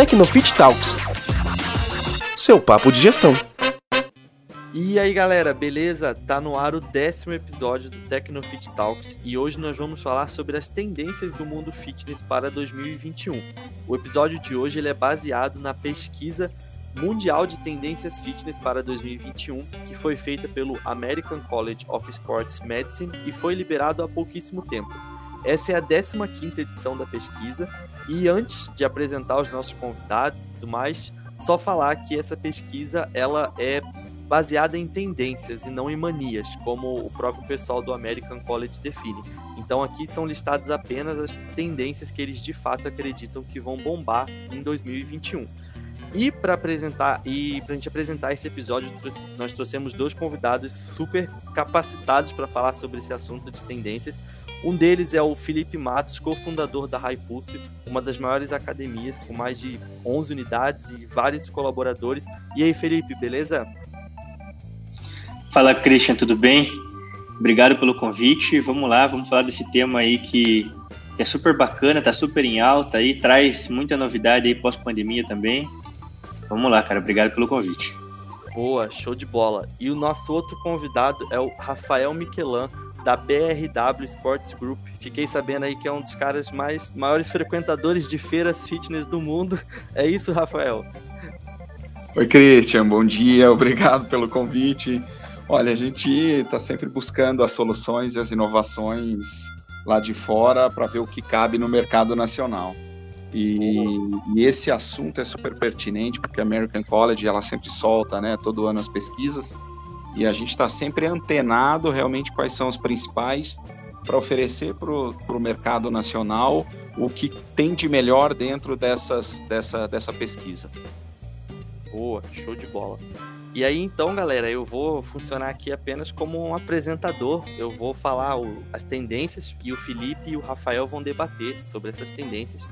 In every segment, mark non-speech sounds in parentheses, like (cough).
Tecnofit Talks. Seu papo de gestão. E aí galera, beleza? Tá no ar o décimo episódio do Tecnofit Talks e hoje nós vamos falar sobre as tendências do mundo fitness para 2021. O episódio de hoje ele é baseado na pesquisa mundial de tendências fitness para 2021, que foi feita pelo American College of Sports Medicine e foi liberado há pouquíssimo tempo. Essa é a 15ª edição da pesquisa e antes de apresentar os nossos convidados e tudo mais, só falar que essa pesquisa ela é baseada em tendências e não em manias, como o próprio pessoal do American College define. Então aqui são listadas apenas as tendências que eles de fato acreditam que vão bombar em 2021. E para apresentar e para a gente apresentar esse episódio, nós trouxemos dois convidados super capacitados para falar sobre esse assunto de tendências. Um deles é o Felipe Matos, cofundador da High Pulse, uma das maiores academias com mais de 11 unidades e vários colaboradores. E aí, Felipe, beleza? Fala, Christian, tudo bem? Obrigado pelo convite. Vamos lá, vamos falar desse tema aí que, é super bacana, tá super em alta aí, traz muita novidade aí pós-pandemia também. Vamos lá, cara, obrigado pelo convite. Boa, show de bola. E o nosso outro convidado é o Rafael Miquelan, da BRW Sports Group. Fiquei sabendo aí que é um dos caras mais maiores frequentadores de feiras fitness do mundo. (laughs) É isso, Rafael? Oi, Christian, bom dia, (laughs) obrigado pelo convite. Olha, a gente está sempre buscando as soluções e as inovações lá de fora para ver o que cabe no mercado nacional. E, e, esse assunto é super pertinente porque a American College ela sempre solta, né, todo ano as pesquisas e a gente está sempre antenado realmente quais são os principais para oferecer para o mercado nacional o que tem de melhor dentro dessas, dessa, dessa pesquisa. Boa, show de bola. E aí então, galera, eu vou funcionar aqui apenas como um apresentador. Eu vou falar o, as tendências e o Felipe e o Rafael vão debater sobre essas tendências.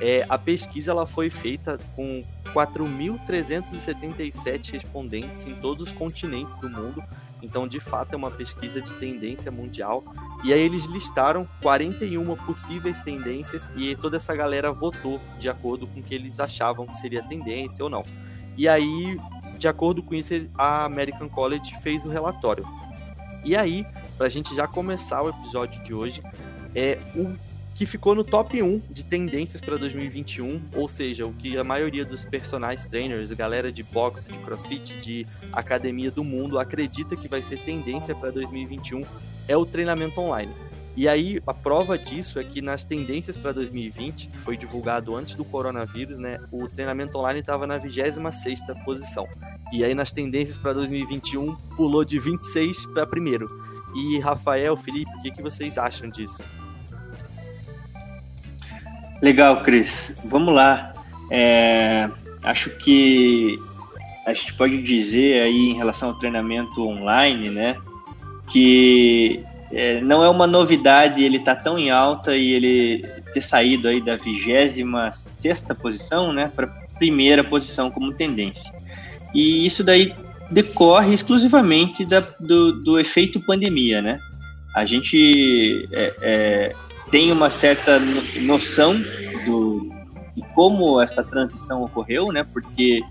É, a pesquisa ela foi feita com 4.377 respondentes em todos os continentes do mundo. Então, de fato, é uma pesquisa de tendência mundial. E aí eles listaram 41 possíveis tendências e toda essa galera votou de acordo com o que eles achavam que seria tendência ou não. E aí, de acordo com isso, a American College fez o relatório. E aí, para a gente já começar o episódio de hoje, é o que ficou no top 1 de tendências para 2021, ou seja, o que a maioria dos personagens trainers, galera de boxe, de crossfit, de academia do mundo acredita que vai ser tendência para 2021 é o treinamento online. E aí, a prova disso é que nas tendências para 2020, que foi divulgado antes do coronavírus, né, o treinamento online estava na 26ª posição. E aí, nas tendências para 2021, pulou de 26 para primeiro. E Rafael, Felipe, o que, que vocês acham disso? Legal, Cris. Vamos lá. É, acho que a gente pode dizer aí em relação ao treinamento online, né, que é, não é uma novidade ele estar tá tão em alta e ele ter saído aí da 26 sexta posição, né, para primeira posição como tendência. E isso daí decorre exclusivamente da, do, do efeito pandemia, né? A gente é, é, tem uma certa noção do, de como essa transição ocorreu, né? Porque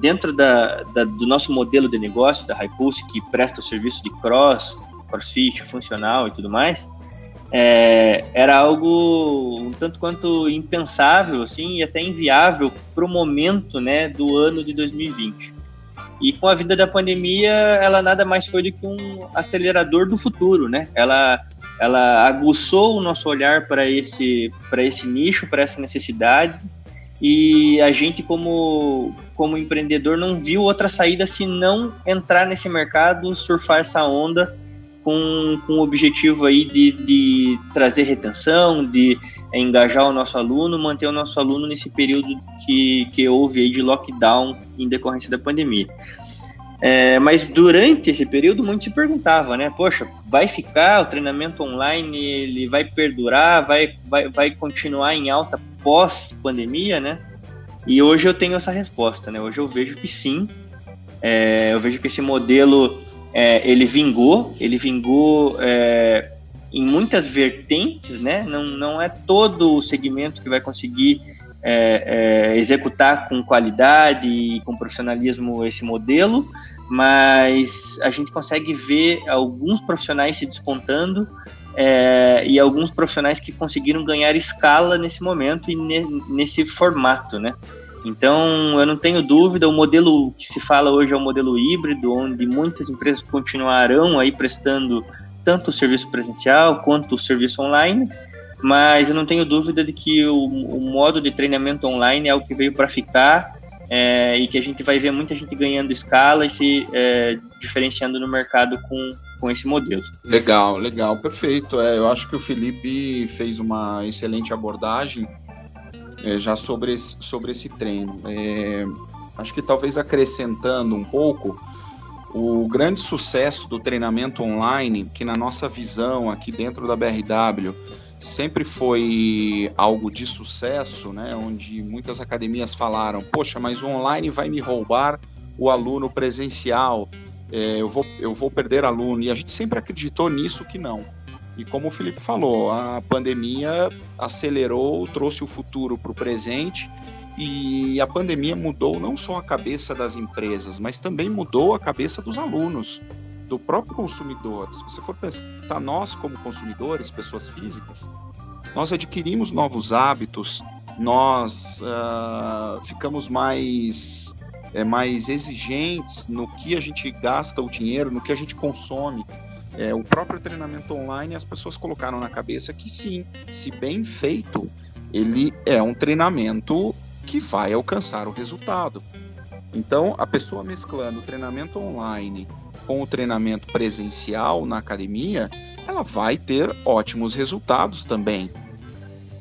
dentro da, da, do nosso modelo de negócio da Hypulse, que presta o serviço de cross, crossfit, funcional e tudo mais, é, era algo um tanto quanto impensável, assim, e até inviável para o momento, né, do ano de 2020. E com a vida da pandemia, ela nada mais foi do que um acelerador do futuro, né? Ela ela aguçou o nosso olhar para esse, para esse nicho, para essa necessidade, e a gente, como, como empreendedor, não viu outra saída se não entrar nesse mercado, surfar essa onda com, com o objetivo aí de, de trazer retenção, de engajar o nosso aluno, manter o nosso aluno nesse período que, que houve aí de lockdown em decorrência da pandemia. É, mas durante esse período, muito se perguntava, né? Poxa, vai ficar o treinamento online, ele vai perdurar, vai, vai, vai continuar em alta pós-pandemia, né? E hoje eu tenho essa resposta, né? Hoje eu vejo que sim. É, eu vejo que esse modelo, é, ele vingou, ele vingou é, em muitas vertentes, né? Não, não é todo o segmento que vai conseguir é, é, executar com qualidade e com profissionalismo esse modelo, mas a gente consegue ver alguns profissionais se despontando é, e alguns profissionais que conseguiram ganhar escala nesse momento e ne, nesse formato, né? Então, eu não tenho dúvida, o modelo que se fala hoje é o modelo híbrido, onde muitas empresas continuarão aí prestando tanto o serviço presencial quanto o serviço online, mas eu não tenho dúvida de que o, o modo de treinamento online é o que veio para ficar é, e que a gente vai ver muita gente ganhando escala e se é, diferenciando no mercado com, com esse modelo. Legal, legal, perfeito. É, eu acho que o Felipe fez uma excelente abordagem é, já sobre esse, sobre esse treino. É, acho que talvez acrescentando um pouco, o grande sucesso do treinamento online, que na nossa visão aqui dentro da BRW sempre foi algo de sucesso, né, onde muitas academias falaram, poxa, mas o online vai me roubar o aluno presencial, é, eu, vou, eu vou perder aluno, e a gente sempre acreditou nisso que não. E como o Felipe falou, a pandemia acelerou, trouxe o futuro para o presente e a pandemia mudou não só a cabeça das empresas, mas também mudou a cabeça dos alunos, do próprio consumidor. Se você for pensar, nós como consumidores, pessoas físicas, nós adquirimos novos hábitos, nós uh, ficamos mais, é, mais exigentes no que a gente gasta o dinheiro, no que a gente consome. É, o próprio treinamento online, as pessoas colocaram na cabeça que sim, se bem feito, ele é um treinamento que vai alcançar o resultado. Então, a pessoa mesclando treinamento online com o treinamento presencial na academia, ela vai ter ótimos resultados também.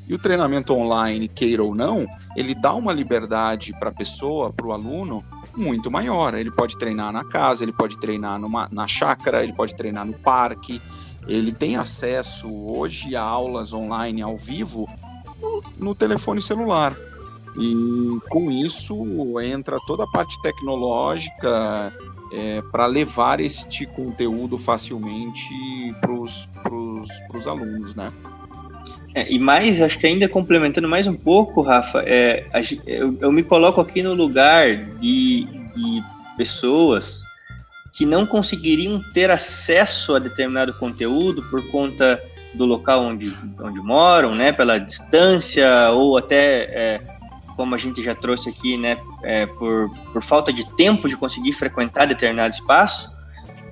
E o treinamento online, queira ou não, ele dá uma liberdade para a pessoa, para o aluno, muito maior. Ele pode treinar na casa, ele pode treinar numa, na chácara, ele pode treinar no parque. Ele tem acesso hoje a aulas online ao vivo no, no telefone celular. E com isso entra toda a parte tecnológica é, para levar este conteúdo facilmente para os alunos, né? É, e mais, acho que ainda complementando mais um pouco, Rafa, é, eu, eu, me coloco aqui no lugar de, de pessoas que não conseguiriam ter acesso a determinado conteúdo por conta do local onde, onde moram, né, pela distância ou até é, como a gente já trouxe aqui, né, é, por, por falta de tempo de conseguir frequentar determinado espaço,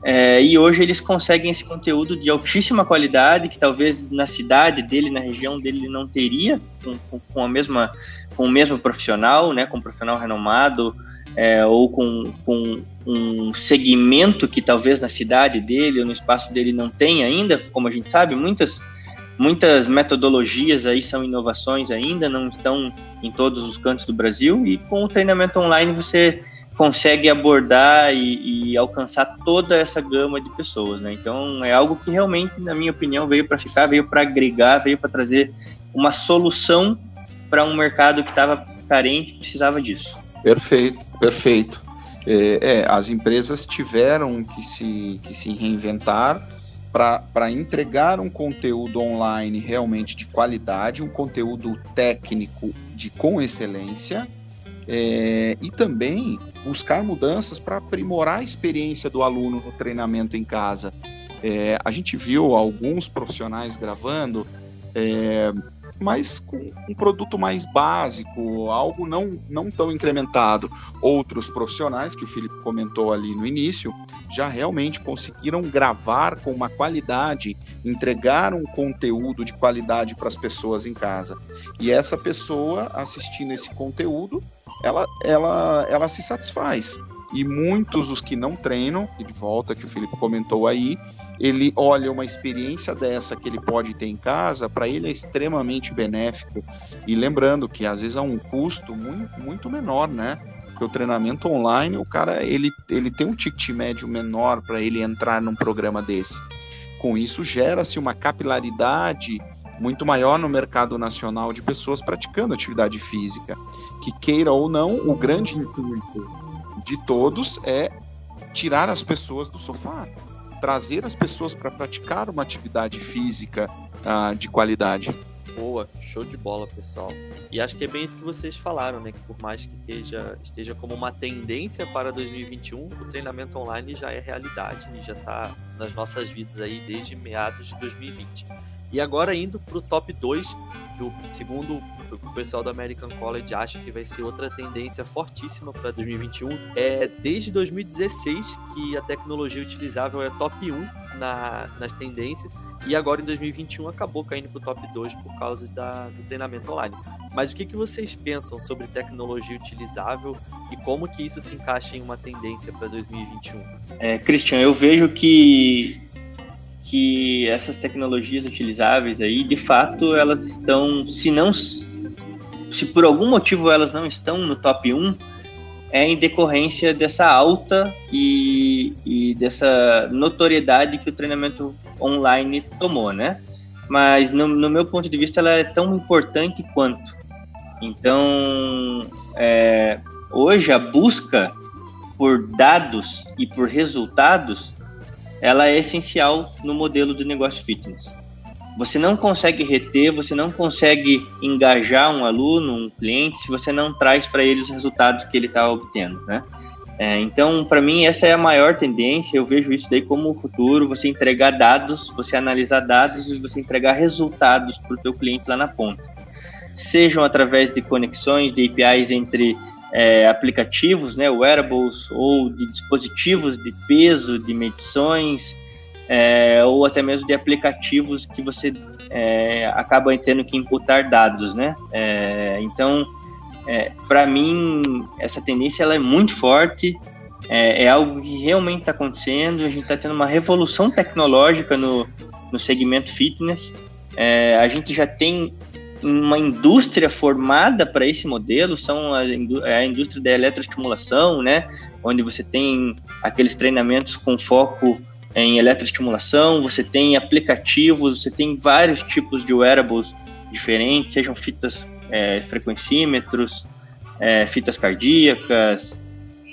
é, e hoje eles conseguem esse conteúdo de altíssima qualidade que talvez na cidade dele, na região dele, não teria com, com, com a mesma, com o mesmo profissional, né, com um profissional renomado é, ou com, com um segmento que talvez na cidade dele ou no espaço dele não tem ainda, como a gente sabe, muitas muitas metodologias aí são inovações ainda, não estão em todos os cantos do Brasil e com o treinamento online você consegue abordar e, e, alcançar toda essa gama de pessoas, né? Então é algo que realmente, na minha opinião, veio para ficar, veio para agregar, veio para trazer uma solução para um mercado que estava carente, precisava disso. Perfeito, perfeito. É, é, as empresas tiveram que se, que se reinventar para entregar um conteúdo online realmente de qualidade, um conteúdo técnico de com excelência é, e também buscar mudanças para aprimorar a experiência do aluno no treinamento em casa. É, a gente viu alguns profissionais gravando, é, mas com um produto mais básico, algo não, não tão incrementado. Outros profissionais, que o Felipe comentou ali no início, já realmente conseguiram gravar com uma qualidade, entregar um conteúdo de qualidade para as pessoas em casa. E essa pessoa assistindo esse conteúdo ela, ela, ela se satisfaz. E muitos os que não treinam, e de volta que o Felipe comentou aí, ele olha uma experiência dessa que ele pode ter em casa, para ele é extremamente benéfico. E lembrando que às vezes é um custo muito, muito menor, né? Porque o treinamento online, o cara ele, ele tem um ticket médio menor para ele entrar num programa desse. Com isso, gera-se uma capilaridade muito maior no mercado nacional de pessoas praticando atividade física. Que queira ou não, o grande intuito de todos é tirar as pessoas do sofá, trazer as pessoas para praticar uma atividade física uh, de qualidade. Boa, show de bola, pessoal. E acho que é bem isso que vocês falaram, né? Que por mais que esteja, esteja como uma tendência para 2021, o treinamento online já é realidade e já está nas nossas vidas aí desde meados de 2020. E agora indo para o top 2, que o segundo o pessoal do American College acha que vai ser outra tendência fortíssima para 2021. É desde 2016 que a tecnologia utilizável é top 1 na, nas tendências e agora em 2021 acabou caindo para o top 2 por causa da, do treinamento online. Mas o que, que vocês pensam sobre tecnologia utilizável e como que isso se encaixa em uma tendência para 2021? É, Christian, eu vejo que que essas tecnologias utilizáveis aí, de fato, elas estão, se não, se por algum motivo elas não estão no top 1, é em decorrência dessa alta e, e dessa notoriedade que o treinamento online tomou, né? Mas no, no, meu ponto de vista, ela é tão importante quanto. Então, é, hoje a busca por dados e por resultados ela é essencial no modelo de negócio fitness. Você não consegue reter, você não consegue engajar um aluno, um cliente, se você não traz para ele os resultados que ele está obtendo, né? É, então, para mim, essa é a maior tendência. Eu vejo isso daí como o futuro: você entregar dados, você analisar dados e você entregar resultados para o teu cliente lá na ponta. Sejam através de conexões, de APIs entre é, aplicativos, né, wearables, ou de dispositivos de peso, de medições, é, ou até mesmo de aplicativos que você é, acaba tendo que imputar dados, né? É, então, é, para mim, essa tendência ela é muito forte, é, é algo que realmente está acontecendo, a gente está tendo uma revolução tecnológica no, no segmento fitness, a gente já tem uma indústria formada para esse modelo, são a, é a indústria da eletroestimulação, né? Onde você tem aqueles treinamentos com foco em eletroestimulação, você tem aplicativos, você tem vários tipos de wearables diferentes, sejam fitas é, frequencímetros, é, fitas cardíacas,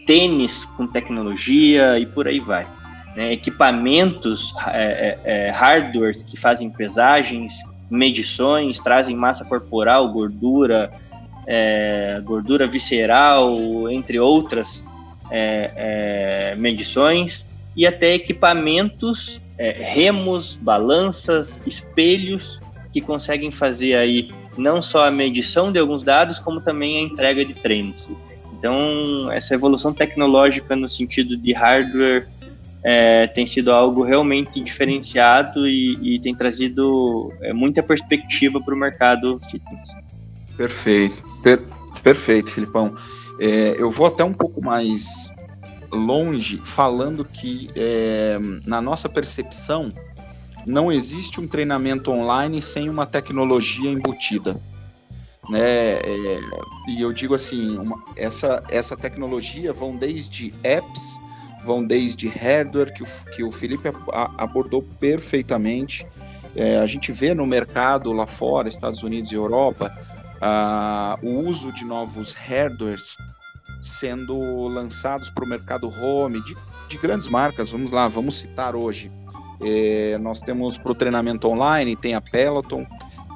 tênis com tecnologia e por aí vai. Né? Equipamentos, é, é, é hardwares que fazem pesagens, medições, trazem massa corporal, gordura, é, gordura visceral, entre outras é, é, medições, e até equipamentos, é, remos, balanças, espelhos, que conseguem fazer aí não só a medição de alguns dados, como também a entrega de treinos. Então, essa evolução tecnológica no sentido de hardware é, tem sido algo realmente diferenciado e, e tem trazido é, muita perspectiva para o mercado fitness. Perfeito, per, perfeito, Filipão. É, eu vou até um pouco mais longe falando que, é, na nossa percepção, não existe um treinamento online sem uma tecnologia embutida. Né? É, e eu digo assim, uma, essa, essa tecnologia vão desde apps vão desde hardware, que o, que o Felipe abordou perfeitamente. É, a gente vê no mercado lá fora, Estados Unidos e Europa, o uso de novos hardwares sendo lançados para o mercado home de, de, grandes marcas. Vamos lá, vamos citar hoje. É, nós temos para o treinamento online, tem a Peloton,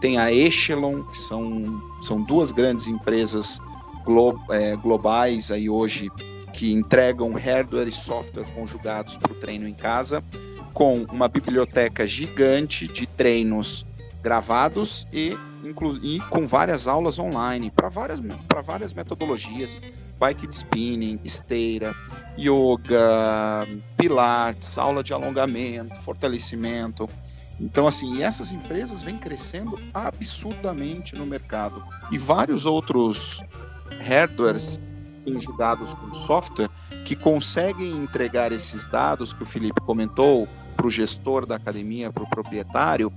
tem a Echelon, que são, são duas grandes empresas glo, é, globais aí hoje que entregam hardware e software conjugados para o treino em casa, com uma biblioteca gigante de treinos gravados e, e com várias aulas online para várias, várias metodologias, bike spinning, esteira, yoga, pilates, aula de alongamento, fortalecimento. Então, assim, essas empresas vêm crescendo absurdamente no mercado. E vários outros hardwares conjugados com software que conseguem entregar esses dados que o Felipe comentou para o gestor da academia, para o proprietário,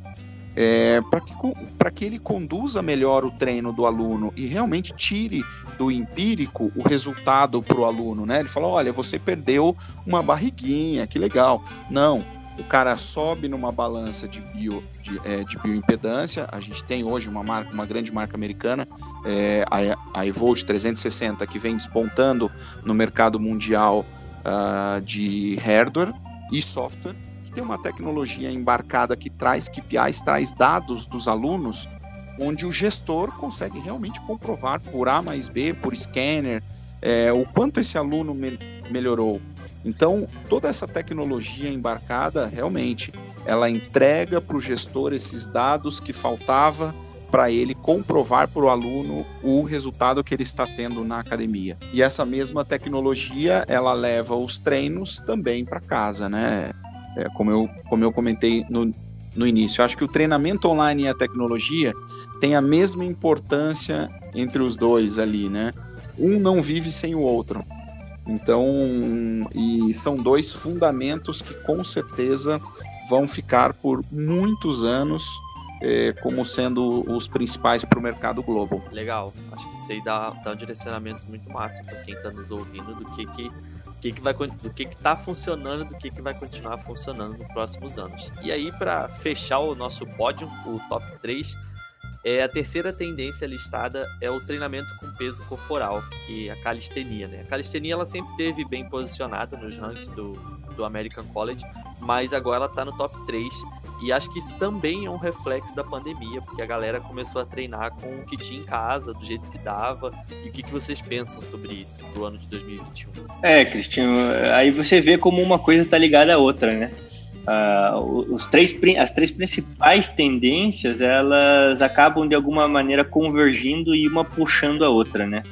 é, para que, que ele conduza melhor o treino do aluno e realmente tire do empírico o resultado para o aluno. Né? Ele fala: olha, você perdeu uma barriguinha, que legal. Não, o cara sobe numa balança de, bio, de, é, de bioimpedância. A gente tem hoje uma marca, uma grande marca americana, é, a, a Evolt 360, que vem despontando no mercado mundial uh, de hardware e software, que tem uma tecnologia embarcada que traz KPIs, traz dados dos alunos onde o gestor consegue realmente comprovar por A mais B, por scanner, é, o quanto esse aluno me melhorou. Então, toda essa tecnologia embarcada, realmente, ela entrega para o gestor esses dados que faltava para ele comprovar para o aluno o resultado que ele está tendo na academia. E essa mesma tecnologia, ela leva os treinos também para casa, né? É, como, eu, como eu comentei no, no início. Eu acho que o treinamento online e a tecnologia têm a mesma importância entre os dois ali, né? Um não vive sem o outro. Então, e são dois fundamentos que com certeza vão ficar por muitos anos é, como sendo os principais para o mercado global. Legal, acho que isso aí dá, dá um direcionamento muito massa para quem está nos ouvindo do que que que, que vai do que está funcionando do que, que vai continuar funcionando nos próximos anos. E aí, para fechar o nosso pódio, o top 3, é, a terceira tendência listada é o treinamento com peso corporal, que é a calistenia. Né? A calistenia ela sempre teve bem posicionada nos rankings do, do American College, mas agora ela está no top 3 e acho que isso também é um reflexo da pandemia, porque a galera começou a treinar com o que tinha em casa, do jeito que dava. E o que, vocês pensam sobre isso pro ano de 2021? É, Cristiano, aí você vê como uma coisa está ligada à outra, né? Uh, os três, as três principais tendências elas acabam de alguma maneira convergindo e uma puxando a outra, né?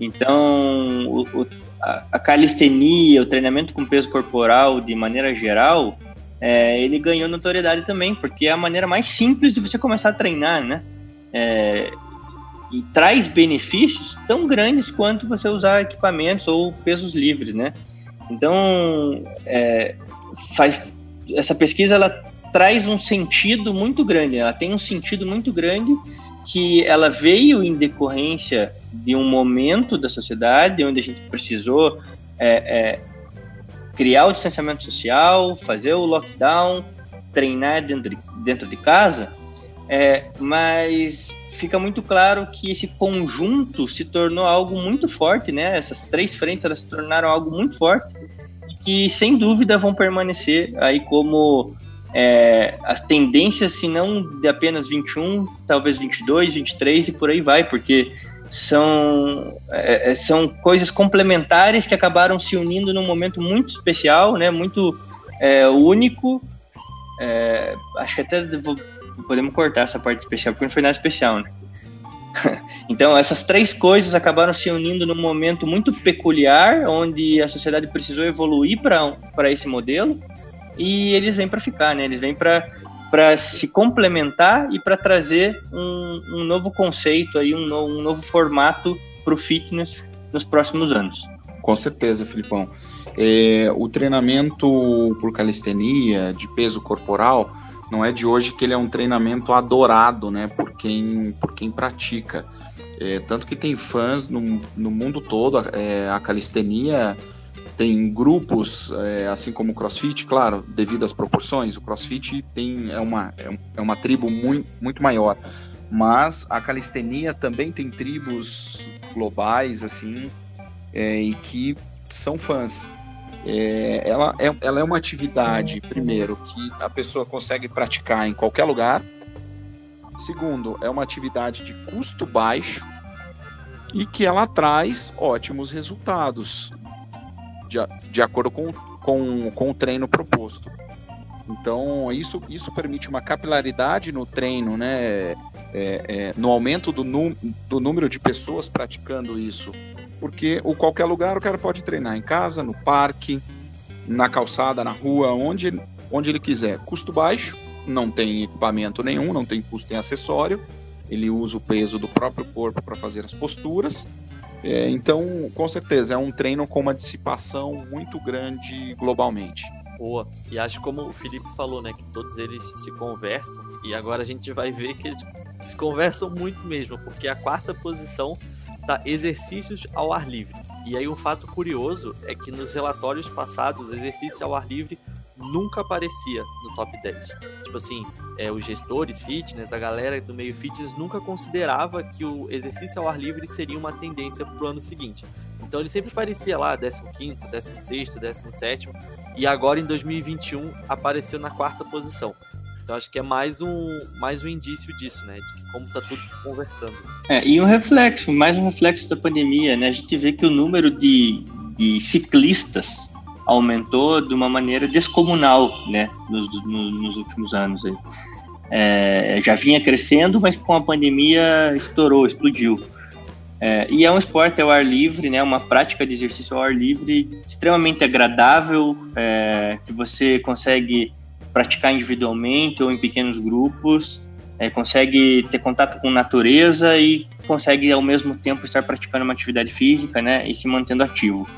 Então, o, o, a, calistenia, o treinamento com peso corporal de maneira geral, é, ele ganhou notoriedade também, porque é a maneira mais simples de você começar a treinar, né? É, e traz benefícios tão grandes quanto você usar equipamentos ou pesos livres, né? Então, é, faz, essa pesquisa ela traz um sentido muito grande, ela tem um sentido muito grande que ela veio em decorrência de um momento da sociedade onde a gente precisou é, é, criar o distanciamento social, fazer o lockdown, treinar dentro de, dentro de casa, é, mas fica muito claro que esse conjunto se tornou algo muito forte, né? Essas três frentes elas se tornaram algo muito forte que sem dúvida vão permanecer aí como é, as tendências, se não de apenas 21, talvez 22, 23 e por aí vai, porque são, é, é, são coisas complementares que acabaram se unindo num momento muito especial, né? Muito é, único. É, acho que até vou, podemos cortar essa parte especial, porque não foi nada especial, né? (laughs) então, essas três coisas acabaram se unindo num momento muito peculiar, onde a sociedade precisou evoluir para esse modelo, e eles vêm para ficar, né? Eles vêm para se complementar e para trazer um, um, novo conceito aí, um, no, um novo formato para o fitness nos próximos anos. Com certeza, Filipão. É, o treinamento por calistenia, de peso corporal, não é de hoje que ele é um treinamento adorado, né, por quem, por quem pratica. É, tanto que tem fãs no, no mundo todo, é, a calistenia tem grupos, é, assim como o CrossFit, claro, devido às proporções, o CrossFit tem, é, uma, é, é uma tribo muito, muito maior, mas a calistenia também tem tribos globais, assim, é, e que são fãs. É, ela, é, ela é uma atividade, primeiro, que a pessoa consegue praticar em qualquer lugar. Segundo, é uma atividade de custo baixo e que ela traz ótimos resultados de, de acordo com, com, com o treino proposto. Então, isso, isso permite uma capilaridade no treino, né? É, é, no aumento do, do número de pessoas praticando isso. Porque o qualquer lugar o cara pode treinar em casa, no parque, na calçada, na rua, onde, onde ele quiser. Custo baixo, não tem equipamento nenhum, não tem custo em acessório. Ele usa o peso do próprio corpo para fazer as posturas é, então, com certeza, é um treino com uma dissipação muito grande globalmente. Boa. E acho como o Felipe falou, né, que todos eles se conversam e agora a gente vai ver que eles se conversam muito mesmo, porque a quarta posição exercícios ao ar livre. E aí um fato curioso é que nos relatórios passados, exercício ao ar livre nunca aparecia no top 10. Tipo assim, é, os gestores fitness, a galera do meio fitness nunca considerava que o exercício ao ar livre seria uma tendência para o ano seguinte. Então ele sempre parecia lá 15, 16, 17 e agora em 2021 apareceu na quarta posição. Então acho que é mais um, mais um indício disso, né? De como tá tudo se conversando. É, e um reflexo, mais um reflexo da pandemia, né? A gente vê que o número de, de ciclistas aumentou de uma maneira descomunal, né? Nos, nos, nos últimos anos aí. É, já vinha crescendo, mas com a pandemia estourou, explodiu. É, e é um esporte ao ar livre, né, uma prática de exercício ao ar livre extremamente agradável, é, que você consegue praticar individualmente ou em pequenos grupos, é, consegue ter contato com natureza e consegue ao mesmo tempo estar praticando uma atividade física, né, e se mantendo ativo.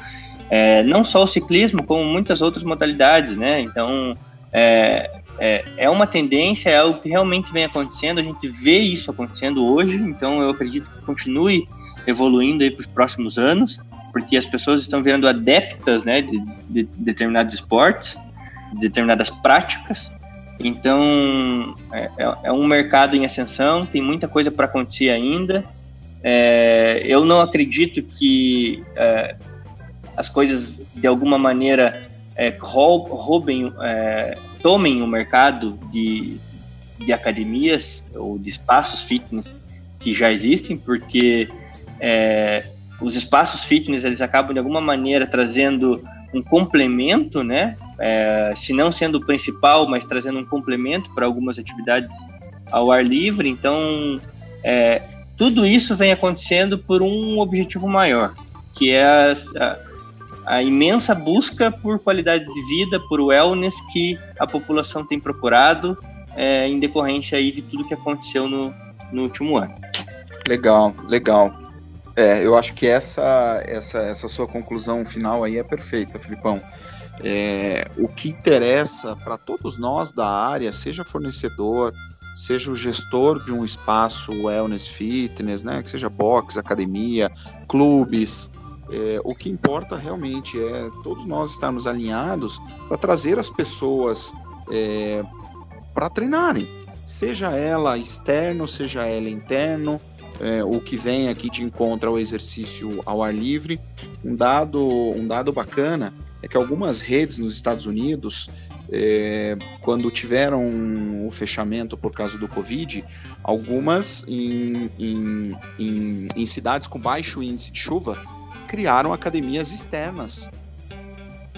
É, não só o ciclismo, como muitas outras modalidades, né, então é, é, é uma tendência, é algo que realmente vem acontecendo, a gente vê isso acontecendo hoje, então eu acredito que continue evoluindo aí para os próximos anos, porque as pessoas estão virando adeptas, né, de, de, de determinados esportes, determinadas práticas. Então, é, é, é um mercado em ascensão, tem muita coisa para acontecer ainda. É, eu não acredito que é, as coisas, de alguma maneira, é, roubem, é, tomem o mercado de, de academias ou de espaços fitness que já existem, porque é, os espaços fitness eles acabam de alguma maneira trazendo um complemento, né? É, se não sendo o principal, mas trazendo um complemento para algumas atividades ao ar livre. Então, é, tudo isso vem acontecendo por um objetivo maior, que é a, a, a, imensa busca por qualidade de vida, por wellness que a população tem procurado é, em decorrência aí de tudo que aconteceu no, no último ano. Legal, legal. É, eu acho que essa, essa, essa sua conclusão final aí é perfeita, Filipão. É, o que interessa para todos nós da área, seja fornecedor, seja o gestor de um espaço wellness fitness, né, que seja box, academia, clubes, é, o que importa realmente é todos nós estarmos alinhados para trazer as pessoas é, para treinarem, seja ela externo, seja ela interno, é, o que vem aqui de encontro ao exercício ao ar livre. Um dado, um dado bacana é que algumas redes nos Estados Unidos, é, quando tiveram o fechamento por causa do Covid, algumas em, em, em, em cidades com baixo índice de chuva criaram academias externas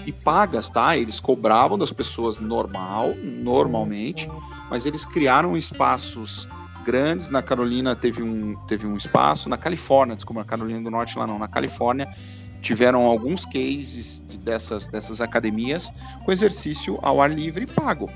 e pagas, tá? Eles cobravam das pessoas normal, normalmente, mas eles criaram espaços grandes. Na Carolina teve um, teve um espaço. Na Califórnia, desculpa, na Carolina do Norte lá não, na Califórnia tiveram alguns cases dessas, dessas academias com exercício ao ar livre pago.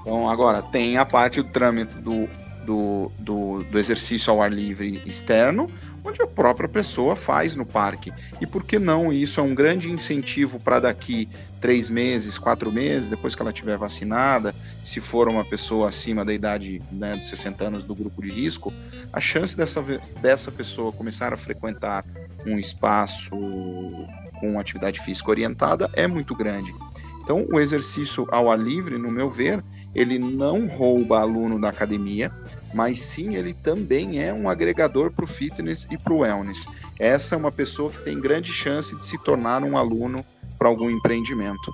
Então, agora, tem a parte do trâmite do, do, do, do, exercício ao ar livre externo, onde a própria pessoa faz no parque. E por que não? Isso é um grande incentivo para daqui três meses, quatro meses, depois que ela estiver vacinada, se for uma pessoa acima da idade né, dos 60 anos do grupo de risco, a chance dessa, dessa pessoa começar a frequentar um espaço com atividade física orientada é muito grande. Então, o exercício ao ar livre, no meu ver, ele não rouba aluno da academia, mas sim ele também é um agregador para o fitness e para o wellness. Essa é uma pessoa que tem grande chance de se tornar um aluno para algum empreendimento.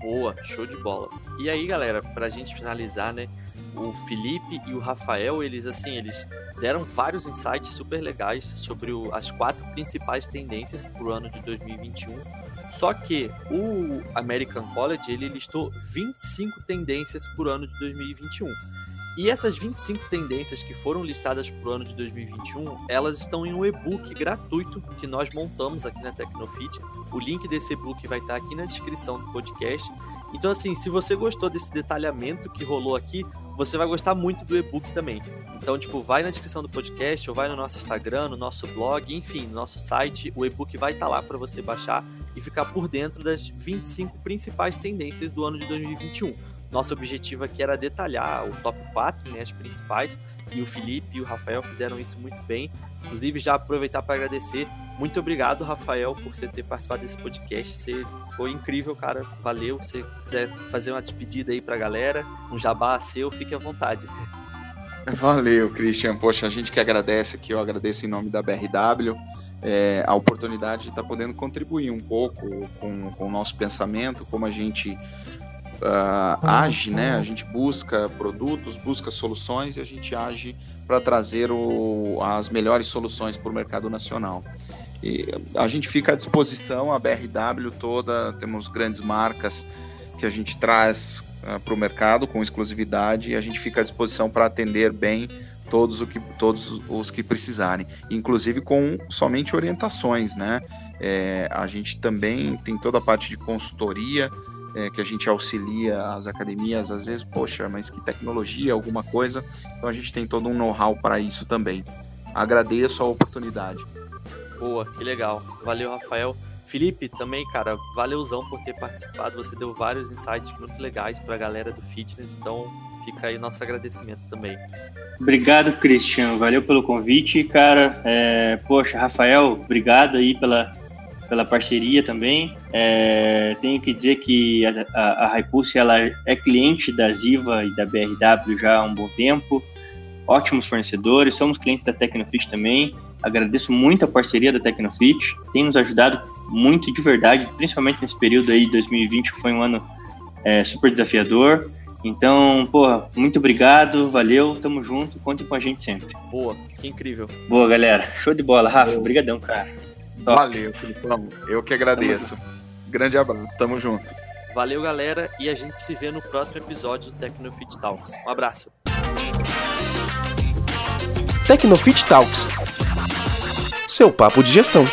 Boa, show de bola. E aí, galera, para a gente finalizar, né? O Felipe e o Rafael, eles assim, eles deram vários insights super legais sobre o, as quatro principais tendências para o ano de 2021. Só que o American College ele listou 25 tendências para o ano de 2021. E essas 25 tendências que foram listadas para o ano de 2021, elas estão em um e-book gratuito que nós montamos aqui na Tecnofit. O link desse e-book vai estar aqui na descrição do podcast. Então, assim, se você gostou desse detalhamento que rolou aqui, você vai gostar muito do e-book também. Então, tipo, vai na descrição do podcast ou vai no nosso Instagram, no nosso blog, enfim, no nosso site. O e-book vai estar lá para você baixar e ficar por dentro das 25 principais tendências do ano de 2021. Nosso objetivo aqui era detalhar o top 4, né, as principais, e o Felipe e o Rafael fizeram isso muito bem. Inclusive, já aproveitar para agradecer. Muito obrigado, Rafael, por você ter participado desse podcast. Você foi incrível, cara. Valeu. Se quiser fazer uma despedida aí para a galera, um jabá seu, fique à vontade. Valeu, Christian. Poxa, a gente que agradece aqui, eu agradeço em nome da BRW. É, a oportunidade de estar tá podendo contribuir um pouco com, com o nosso pensamento, como a gente uh, age, né? A gente busca produtos, busca soluções e a gente age para trazer o, as melhores soluções para o mercado nacional. E a gente fica à disposição, a BRW toda, temos grandes marcas que a gente traz uh, para o mercado com exclusividade e a gente fica à disposição para atender bem todos, o que, todos os que precisarem, inclusive com somente orientações, né? É, a gente também tem toda a parte de consultoria, é, que a gente auxilia as academias, às vezes, poxa, mas que tecnologia, alguma coisa. Então a gente tem todo um know-how para isso também. Agradeço a oportunidade. Boa, que legal. Valeu, Rafael. Felipe, também, cara, valeuzão por ter participado. Você deu vários insights muito legais para a galera do fitness, então fica aí nosso agradecimento também. Obrigado, Cristian. Valeu pelo convite, cara. É, poxa, Rafael, obrigado aí pela, pela parceria também. É, tenho que dizer que a, a, a ela é cliente da Ziva e da BRW já há um bom tempo. Ótimos fornecedores, somos clientes da Tecnofit também. Agradeço muito a parceria da Tecnofit, tem nos ajudado muito de verdade, principalmente nesse período aí, 2020, que foi um ano é, super desafiador. Então, pô, muito obrigado, valeu, tamo junto, contem com a gente sempre. Boa, que incrível. Boa, galera, show de bola, Rafa, obrigadão, cara. Top. Valeu, Filipão, eu que agradeço. Grande abraço, tamo junto. Valeu, galera, e a gente se vê no próximo episódio do Tecnofit Talks. Um abraço. Tecnofit Talks seu papo de gestão.